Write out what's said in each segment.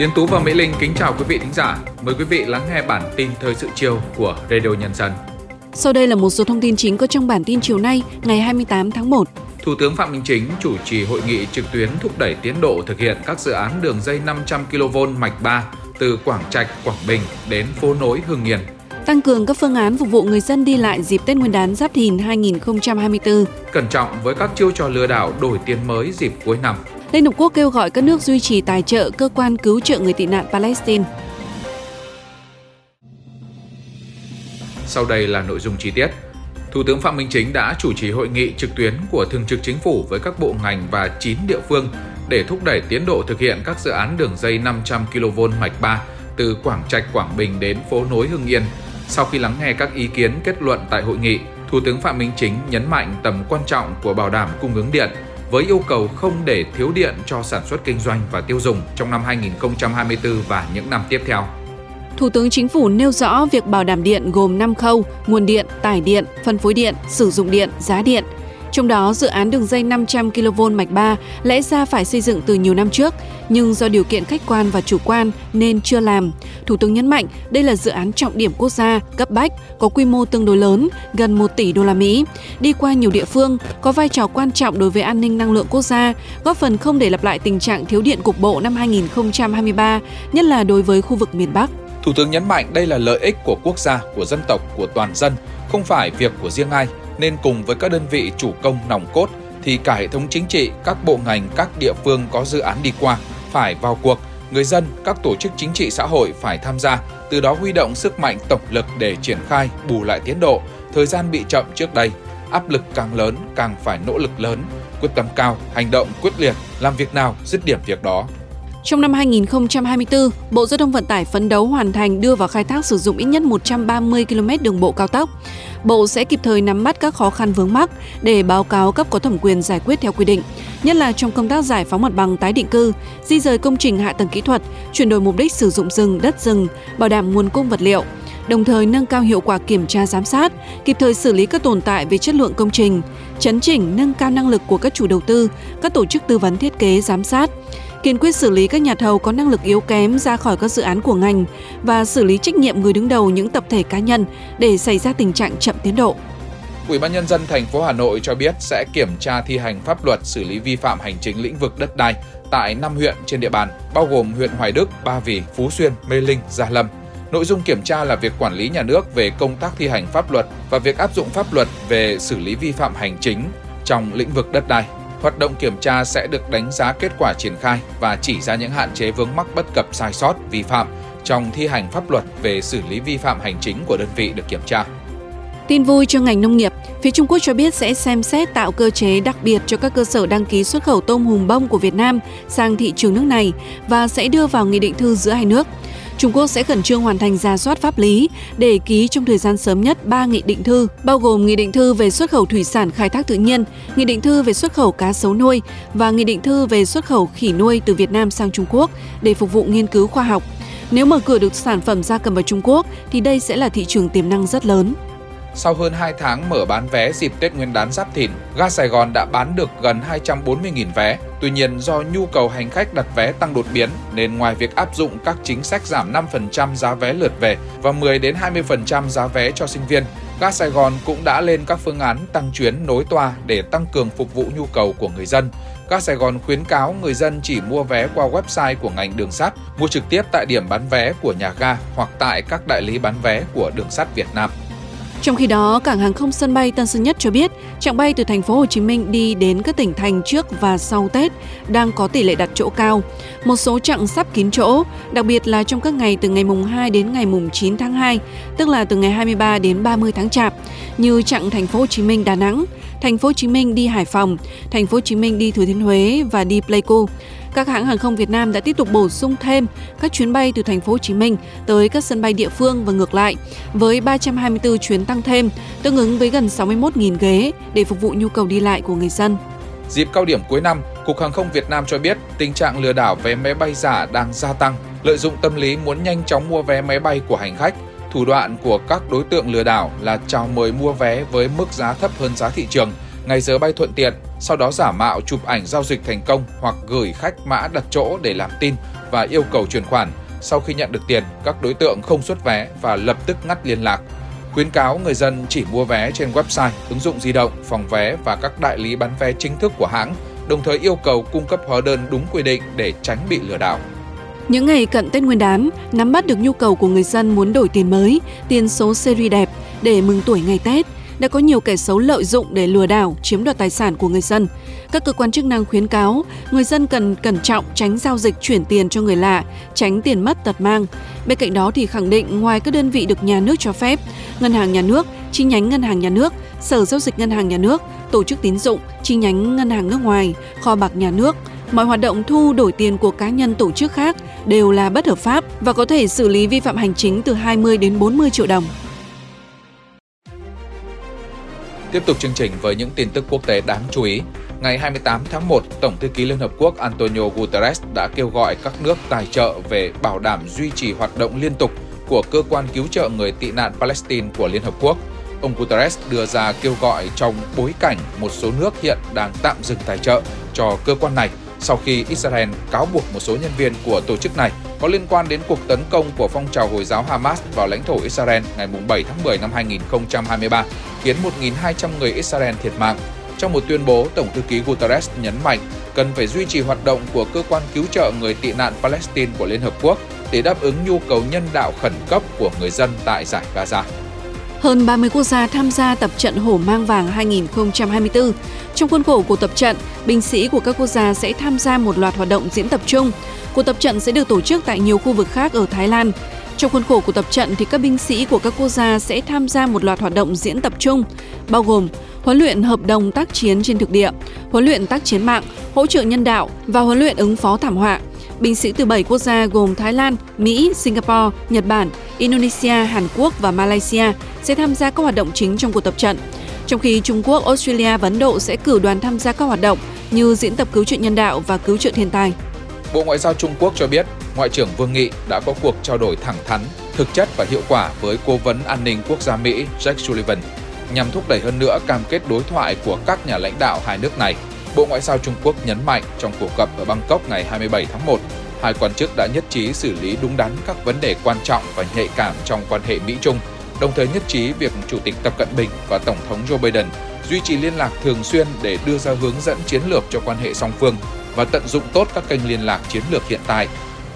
Tiến Tú và Mỹ Linh kính chào quý vị thính giả. Mời quý vị lắng nghe bản tin thời sự chiều của Radio Nhân dân. Sau đây là một số thông tin chính có trong bản tin chiều nay, ngày 28 tháng 1. Thủ tướng Phạm Minh Chính chủ trì hội nghị trực tuyến thúc đẩy tiến độ thực hiện các dự án đường dây 500 kV mạch 3 từ Quảng Trạch, Quảng Bình đến phố nối Hưng Yên. Tăng cường các phương án phục vụ người dân đi lại dịp Tết Nguyên đán Giáp Thìn 2024. Cẩn trọng với các chiêu trò lừa đảo đổi tiền mới dịp cuối năm. Liên Hợp Quốc kêu gọi các nước duy trì tài trợ cơ quan cứu trợ người tị nạn Palestine. Sau đây là nội dung chi tiết. Thủ tướng Phạm Minh Chính đã chủ trì hội nghị trực tuyến của Thường trực Chính phủ với các bộ ngành và 9 địa phương để thúc đẩy tiến độ thực hiện các dự án đường dây 500 kV mạch 3 từ Quảng Trạch, Quảng Bình đến phố nối Hưng Yên. Sau khi lắng nghe các ý kiến kết luận tại hội nghị, Thủ tướng Phạm Minh Chính nhấn mạnh tầm quan trọng của bảo đảm cung ứng điện với yêu cầu không để thiếu điện cho sản xuất kinh doanh và tiêu dùng trong năm 2024 và những năm tiếp theo. Thủ tướng Chính phủ nêu rõ việc bảo đảm điện gồm 5 khâu: nguồn điện, tải điện, phân phối điện, sử dụng điện, giá điện. Trong đó, dự án đường dây 500 kV mạch 3 lẽ ra phải xây dựng từ nhiều năm trước, nhưng do điều kiện khách quan và chủ quan nên chưa làm. Thủ tướng nhấn mạnh đây là dự án trọng điểm quốc gia, cấp bách, có quy mô tương đối lớn, gần 1 tỷ đô la Mỹ, đi qua nhiều địa phương, có vai trò quan trọng đối với an ninh năng lượng quốc gia, góp phần không để lặp lại tình trạng thiếu điện cục bộ năm 2023, nhất là đối với khu vực miền Bắc. Thủ tướng nhấn mạnh đây là lợi ích của quốc gia, của dân tộc, của toàn dân, không phải việc của riêng ai, nên cùng với các đơn vị chủ công nòng cốt thì cả hệ thống chính trị, các bộ ngành, các địa phương có dự án đi qua phải vào cuộc, người dân, các tổ chức chính trị xã hội phải tham gia, từ đó huy động sức mạnh tổng lực để triển khai, bù lại tiến độ, thời gian bị chậm trước đây. Áp lực càng lớn càng phải nỗ lực lớn, quyết tâm cao, hành động quyết liệt, làm việc nào dứt điểm việc đó. Trong năm 2024, Bộ Giao thông Vận tải phấn đấu hoàn thành đưa vào khai thác sử dụng ít nhất 130 km đường bộ cao tốc. Bộ sẽ kịp thời nắm bắt các khó khăn vướng mắc để báo cáo cấp có thẩm quyền giải quyết theo quy định, nhất là trong công tác giải phóng mặt bằng tái định cư, di rời công trình hạ tầng kỹ thuật, chuyển đổi mục đích sử dụng rừng, đất rừng, bảo đảm nguồn cung vật liệu, đồng thời nâng cao hiệu quả kiểm tra giám sát, kịp thời xử lý các tồn tại về chất lượng công trình, chấn chỉnh nâng cao năng lực của các chủ đầu tư, các tổ chức tư vấn thiết kế giám sát, kiên quyết xử lý các nhà thầu có năng lực yếu kém ra khỏi các dự án của ngành và xử lý trách nhiệm người đứng đầu những tập thể cá nhân để xảy ra tình trạng chậm tiến độ. Ủy ban nhân dân thành phố Hà Nội cho biết sẽ kiểm tra thi hành pháp luật xử lý vi phạm hành chính lĩnh vực đất đai tại 5 huyện trên địa bàn, bao gồm huyện Hoài Đức, Ba Vì, Phú Xuyên, Mê Linh, Gia Lâm. Nội dung kiểm tra là việc quản lý nhà nước về công tác thi hành pháp luật và việc áp dụng pháp luật về xử lý vi phạm hành chính trong lĩnh vực đất đai. Hoạt động kiểm tra sẽ được đánh giá kết quả triển khai và chỉ ra những hạn chế vướng mắc bất cập sai sót, vi phạm trong thi hành pháp luật về xử lý vi phạm hành chính của đơn vị được kiểm tra. Tin vui cho ngành nông nghiệp, phía Trung Quốc cho biết sẽ xem xét tạo cơ chế đặc biệt cho các cơ sở đăng ký xuất khẩu tôm hùm bông của Việt Nam sang thị trường nước này và sẽ đưa vào nghị định thư giữa hai nước. Trung Quốc sẽ khẩn trương hoàn thành ra soát pháp lý để ký trong thời gian sớm nhất 3 nghị định thư, bao gồm nghị định thư về xuất khẩu thủy sản khai thác tự nhiên, nghị định thư về xuất khẩu cá sấu nuôi và nghị định thư về xuất khẩu khỉ nuôi từ Việt Nam sang Trung Quốc để phục vụ nghiên cứu khoa học. Nếu mở cửa được sản phẩm gia cầm vào Trung Quốc thì đây sẽ là thị trường tiềm năng rất lớn. Sau hơn 2 tháng mở bán vé dịp Tết Nguyên đán Giáp Thìn, ga Sài Gòn đã bán được gần 240.000 vé. Tuy nhiên do nhu cầu hành khách đặt vé tăng đột biến nên ngoài việc áp dụng các chính sách giảm 5% giá vé lượt về và 10 đến 20% giá vé cho sinh viên, ga Sài Gòn cũng đã lên các phương án tăng chuyến nối toa để tăng cường phục vụ nhu cầu của người dân. Ga Sài Gòn khuyến cáo người dân chỉ mua vé qua website của ngành đường sắt, mua trực tiếp tại điểm bán vé của nhà ga hoặc tại các đại lý bán vé của đường sắt Việt Nam. Trong khi đó, cảng hàng không sân bay Tân Sơn Nhất cho biết, trạng bay từ thành phố Hồ Chí Minh đi đến các tỉnh thành trước và sau Tết đang có tỷ lệ đặt chỗ cao. Một số chặng sắp kín chỗ, đặc biệt là trong các ngày từ ngày mùng 2 đến ngày mùng 9 tháng 2, tức là từ ngày 23 đến 30 tháng Chạp, như chặng thành phố Hồ Chí Minh Đà Nẵng, thành phố Hồ Chí Minh đi Hải Phòng, thành phố Hồ Chí Minh đi Thừa Thiên Huế và đi Pleiku các hãng hàng không Việt Nam đã tiếp tục bổ sung thêm các chuyến bay từ thành phố Hồ Chí Minh tới các sân bay địa phương và ngược lại, với 324 chuyến tăng thêm, tương ứng với gần 61.000 ghế để phục vụ nhu cầu đi lại của người dân. Dịp cao điểm cuối năm, Cục Hàng không Việt Nam cho biết tình trạng lừa đảo vé máy bay giả đang gia tăng, lợi dụng tâm lý muốn nhanh chóng mua vé máy bay của hành khách. Thủ đoạn của các đối tượng lừa đảo là chào mời mua vé với mức giá thấp hơn giá thị trường, ngày giờ bay thuận tiện, sau đó giả mạo chụp ảnh giao dịch thành công hoặc gửi khách mã đặt chỗ để làm tin và yêu cầu chuyển khoản. Sau khi nhận được tiền, các đối tượng không xuất vé và lập tức ngắt liên lạc. Khuyến cáo người dân chỉ mua vé trên website, ứng dụng di động, phòng vé và các đại lý bán vé chính thức của hãng, đồng thời yêu cầu cung cấp hóa đơn đúng quy định để tránh bị lừa đảo. Những ngày cận Tết Nguyên đán, nắm bắt được nhu cầu của người dân muốn đổi tiền mới, tiền số series đẹp để mừng tuổi ngày Tết, đã có nhiều kẻ xấu lợi dụng để lừa đảo, chiếm đoạt tài sản của người dân. Các cơ quan chức năng khuyến cáo người dân cần cẩn trọng tránh giao dịch chuyển tiền cho người lạ, tránh tiền mất tật mang. Bên cạnh đó thì khẳng định ngoài các đơn vị được nhà nước cho phép, ngân hàng nhà nước, chi nhánh ngân hàng nhà nước, sở giao dịch ngân hàng nhà nước, tổ chức tín dụng, chi nhánh ngân hàng nước ngoài, kho bạc nhà nước, mọi hoạt động thu đổi tiền của cá nhân tổ chức khác đều là bất hợp pháp và có thể xử lý vi phạm hành chính từ 20 đến 40 triệu đồng. Tiếp tục chương trình với những tin tức quốc tế đáng chú ý. Ngày 28 tháng 1, Tổng thư ký Liên Hợp Quốc Antonio Guterres đã kêu gọi các nước tài trợ về bảo đảm duy trì hoạt động liên tục của cơ quan cứu trợ người tị nạn Palestine của Liên Hợp Quốc. Ông Guterres đưa ra kêu gọi trong bối cảnh một số nước hiện đang tạm dừng tài trợ cho cơ quan này sau khi Israel cáo buộc một số nhân viên của tổ chức này có liên quan đến cuộc tấn công của phong trào Hồi giáo Hamas vào lãnh thổ Israel ngày 7 tháng 10 năm 2023, khiến 1.200 người Israel thiệt mạng. Trong một tuyên bố, Tổng thư ký Guterres nhấn mạnh cần phải duy trì hoạt động của cơ quan cứu trợ người tị nạn Palestine của Liên Hợp Quốc để đáp ứng nhu cầu nhân đạo khẩn cấp của người dân tại giải Gaza. Hơn 30 quốc gia tham gia tập trận Hổ Mang Vàng 2024. Trong khuôn khổ của tập trận, binh sĩ của các quốc gia sẽ tham gia một loạt hoạt động diễn tập chung. Cuộc tập trận sẽ được tổ chức tại nhiều khu vực khác ở Thái Lan. Trong khuôn khổ của tập trận thì các binh sĩ của các quốc gia sẽ tham gia một loạt hoạt động diễn tập chung, bao gồm huấn luyện hợp đồng tác chiến trên thực địa, huấn luyện tác chiến mạng, hỗ trợ nhân đạo và huấn luyện ứng phó thảm họa. Binh sĩ từ 7 quốc gia gồm Thái Lan, Mỹ, Singapore, Nhật Bản, Indonesia, Hàn Quốc và Malaysia sẽ tham gia các hoạt động chính trong cuộc tập trận. Trong khi Trung Quốc, Australia và Ấn Độ sẽ cử đoàn tham gia các hoạt động như diễn tập cứu trợ nhân đạo và cứu trợ thiên tai. Bộ Ngoại giao Trung Quốc cho biết, Ngoại trưởng Vương Nghị đã có cuộc trao đổi thẳng thắn, thực chất và hiệu quả với Cố vấn An ninh Quốc gia Mỹ Jack Sullivan nhằm thúc đẩy hơn nữa cam kết đối thoại của các nhà lãnh đạo hai nước này. Bộ Ngoại giao Trung Quốc nhấn mạnh trong cuộc gặp ở Bangkok ngày 27 tháng 1, hai quan chức đã nhất trí xử lý đúng đắn các vấn đề quan trọng và nhạy cảm trong quan hệ Mỹ-Trung, đồng thời nhất trí việc Chủ tịch Tập Cận Bình và Tổng thống Joe Biden duy trì liên lạc thường xuyên để đưa ra hướng dẫn chiến lược cho quan hệ song phương và tận dụng tốt các kênh liên lạc chiến lược hiện tại.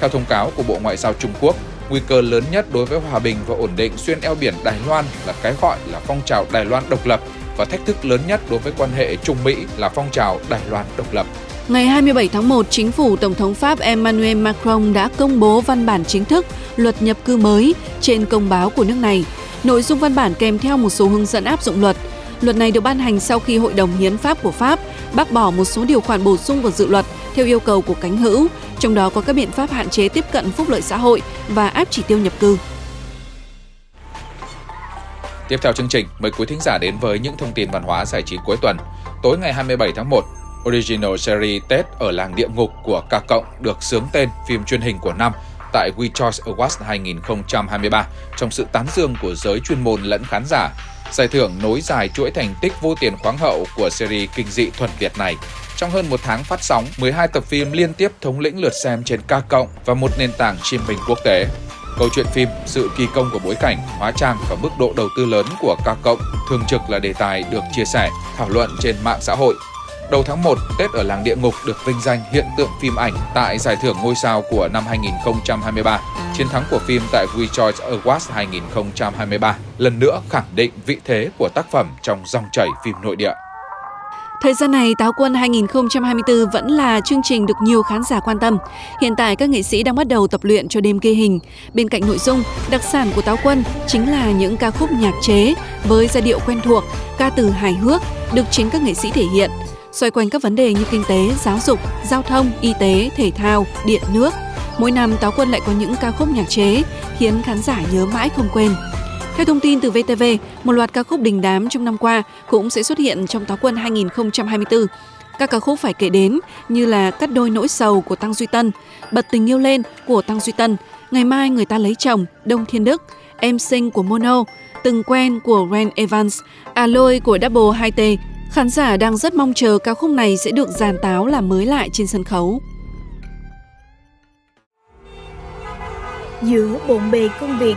Theo thông cáo của Bộ Ngoại giao Trung Quốc, nguy cơ lớn nhất đối với hòa bình và ổn định xuyên eo biển Đài Loan là cái gọi là phong trào Đài Loan độc lập và thách thức lớn nhất đối với quan hệ Trung Mỹ là phong trào Đài Loan độc lập. Ngày 27 tháng 1, chính phủ Tổng thống Pháp Emmanuel Macron đã công bố văn bản chính thức luật nhập cư mới trên công báo của nước này. Nội dung văn bản kèm theo một số hướng dẫn áp dụng luật. Luật này được ban hành sau khi Hội đồng Hiến pháp của Pháp bác bỏ một số điều khoản bổ sung vào dự luật theo yêu cầu của cánh hữu, trong đó có các biện pháp hạn chế tiếp cận phúc lợi xã hội và áp chỉ tiêu nhập cư. Tiếp theo chương trình, mời quý thính giả đến với những thông tin văn hóa giải trí cuối tuần. Tối ngày 27 tháng 1, Original Series Tết ở làng địa ngục của K Cộng được sướng tên phim truyền hình của năm tại We Choice Awards 2023 trong sự tán dương của giới chuyên môn lẫn khán giả. Giải thưởng nối dài chuỗi thành tích vô tiền khoáng hậu của series kinh dị thuần Việt này. Trong hơn một tháng phát sóng, 12 tập phim liên tiếp thống lĩnh lượt xem trên K Cộng và một nền tảng streaming quốc tế. Câu chuyện phim, sự kỳ công của bối cảnh, hóa trang và mức độ đầu tư lớn của ca Cộng thường trực là đề tài được chia sẻ, thảo luận trên mạng xã hội Đầu tháng 1, Tết ở làng địa ngục được vinh danh hiện tượng phim ảnh tại giải thưởng ngôi sao của năm 2023. Chiến thắng của phim tại We Choice Awards 2023 lần nữa khẳng định vị thế của tác phẩm trong dòng chảy phim nội địa. Thời gian này, Táo Quân 2024 vẫn là chương trình được nhiều khán giả quan tâm. Hiện tại, các nghệ sĩ đang bắt đầu tập luyện cho đêm ghi hình. Bên cạnh nội dung, đặc sản của Táo Quân chính là những ca khúc nhạc chế với giai điệu quen thuộc, ca từ hài hước, được chính các nghệ sĩ thể hiện xoay quanh các vấn đề như kinh tế, giáo dục, giao thông, y tế, thể thao, điện nước. Mỗi năm Táo Quân lại có những ca khúc nhạc chế khiến khán giả nhớ mãi không quên. Theo thông tin từ VTV, một loạt ca khúc đình đám trong năm qua cũng sẽ xuất hiện trong Táo Quân 2024. Các ca khúc phải kể đến như là Cắt đôi nỗi sầu của Tăng Duy Tân, Bật tình yêu lên của Tăng Duy Tân, Ngày mai người ta lấy chồng, Đông Thiên Đức, Em sinh của Mono, Từng quen của Ren Evans, Aloy của Double 2T, Khán giả đang rất mong chờ ca khúc này sẽ được giàn táo làm mới lại trên sân khấu. Giữa bộn bề công việc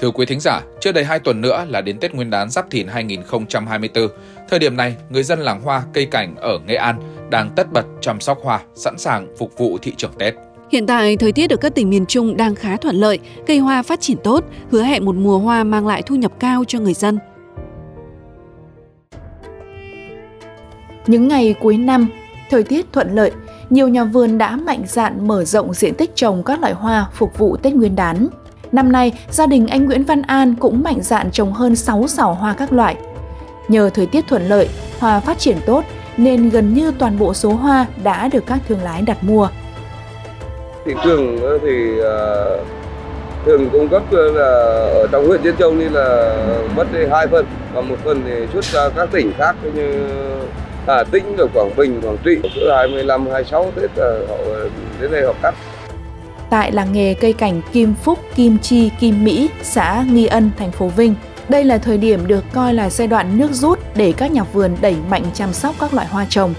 Thưa quý thính giả, chưa đầy 2 tuần nữa là đến Tết Nguyên đán Giáp Thìn 2024. Thời điểm này, người dân làng hoa cây cảnh ở Nghệ An đang tất bật chăm sóc hoa, sẵn sàng phục vụ thị trường Tết. Hiện tại, thời tiết ở các tỉnh miền Trung đang khá thuận lợi, cây hoa phát triển tốt, hứa hẹn một mùa hoa mang lại thu nhập cao cho người dân. Những ngày cuối năm, thời tiết thuận lợi, nhiều nhà vườn đã mạnh dạn mở rộng diện tích trồng các loại hoa phục vụ Tết Nguyên đán. Năm nay, gia đình anh Nguyễn Văn An cũng mạnh dạn trồng hơn 6 sào hoa các loại. Nhờ thời tiết thuận lợi, hoa phát triển tốt nên gần như toàn bộ số hoa đã được các thương lái đặt mua. Thị trường ờ, thì ờ, thường cung cấp ờ, là ở trong huyện Diễn Châu nên là mất đi hai phần và một phần thì xuất ra các tỉnh khác như Hà Tĩnh, rồi Quảng Bình, Quảng Trị, 25, 26 Tết là họ đến đây họ cắt. Tại làng nghề cây cảnh Kim Phúc, Kim Chi, Kim Mỹ, xã Nghi Ân, thành phố Vinh, đây là thời điểm được coi là giai đoạn nước rút để các nhà vườn đẩy mạnh chăm sóc các loại hoa trồng.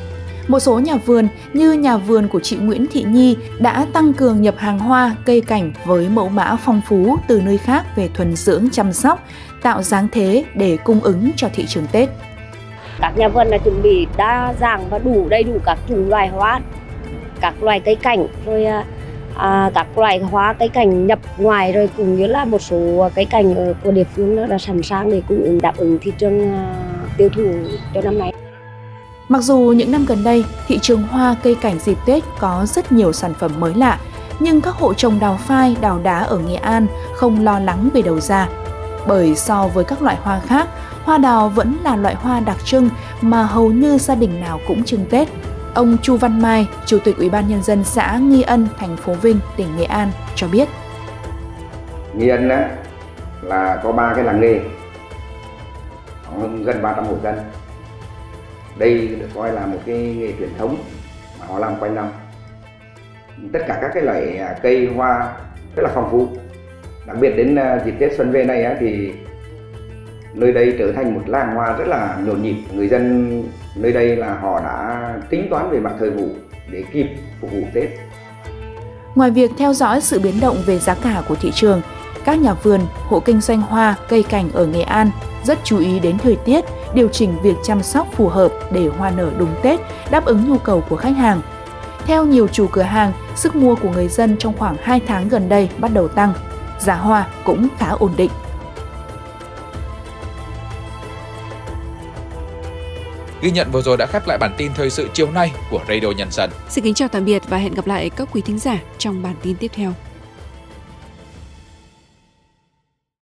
Một số nhà vườn như nhà vườn của chị Nguyễn Thị Nhi đã tăng cường nhập hàng hoa, cây cảnh với mẫu mã phong phú từ nơi khác về thuần dưỡng chăm sóc, tạo dáng thế để cung ứng cho thị trường Tết. Các nhà vườn là chuẩn bị đa dạng và đủ đầy đủ các chủng loài hoa, các loài cây cảnh, rồi à, à, các loại hoa cây cảnh nhập ngoài rồi cũng như là một số cây cảnh của địa phương đã sẵn sàng để cung ứng đáp ứng thị trường à, tiêu thụ cho năm nay. Mặc dù những năm gần đây, thị trường hoa cây cảnh dịp Tết có rất nhiều sản phẩm mới lạ, nhưng các hộ trồng đào phai, đào đá ở Nghệ An không lo lắng về đầu ra. Bởi so với các loại hoa khác, hoa đào vẫn là loại hoa đặc trưng mà hầu như gia đình nào cũng trưng Tết. Ông Chu Văn Mai, Chủ tịch Ủy ban nhân dân xã Nghi Ân, thành phố Vinh, tỉnh Nghệ An cho biết. Nghi Ân á, là có ba cái làng nghề, khoảng gần 300 hộ dân. Đây được coi là một cái nghề truyền thống mà họ làm quanh năm. Tất cả các cái loại à, cây hoa rất là phong phú. Đặc biệt đến à, dịp Tết Xuân về này á, thì nơi đây trở thành một làng hoa rất là nhộn nhịp người dân nơi đây là họ đã tính toán về mặt thời vụ để kịp phục vụ Tết. Ngoài việc theo dõi sự biến động về giá cả của thị trường, các nhà vườn, hộ kinh doanh hoa, cây cảnh ở Nghệ An rất chú ý đến thời tiết, điều chỉnh việc chăm sóc phù hợp để hoa nở đúng Tết, đáp ứng nhu cầu của khách hàng. Theo nhiều chủ cửa hàng, sức mua của người dân trong khoảng 2 tháng gần đây bắt đầu tăng. Giá hoa cũng khá ổn định. Ghi nhận vừa rồi đã khép lại bản tin thời sự chiều nay của Radio Nhân dân. Xin kính chào tạm biệt và hẹn gặp lại các quý thính giả trong bản tin tiếp theo.